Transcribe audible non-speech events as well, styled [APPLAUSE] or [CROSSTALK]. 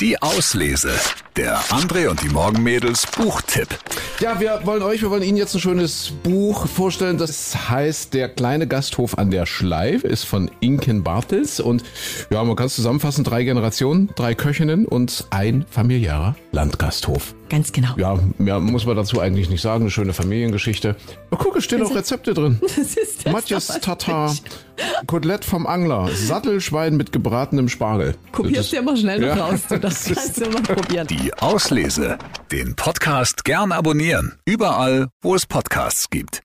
Die Auslese. Der André und die Morgenmädels Buchtipp. Ja, wir wollen euch, wir wollen Ihnen jetzt ein schönes Buch vorstellen. Das heißt Der kleine Gasthof an der Schleif, ist von Inken Bartels. Und ja, man kann es zusammenfassen, drei Generationen, drei Köchinnen und ein familiärer Landgasthof. Ganz genau. Ja, mehr muss man dazu eigentlich nicht sagen. Eine schöne Familiengeschichte. Oh, guck, es stehen auch Rezepte drin. [LAUGHS] Das ist das Matjes Tatar. Kotelett vom Angler, Sattelschwein mit gebratenem Spargel. Probier's Das- dir mal schnell noch Ja, raus. Du, [LAUGHS] das kannst du mal probieren. Die Auslese. Den Podcast gern abonnieren. Überall, wo es Podcasts gibt.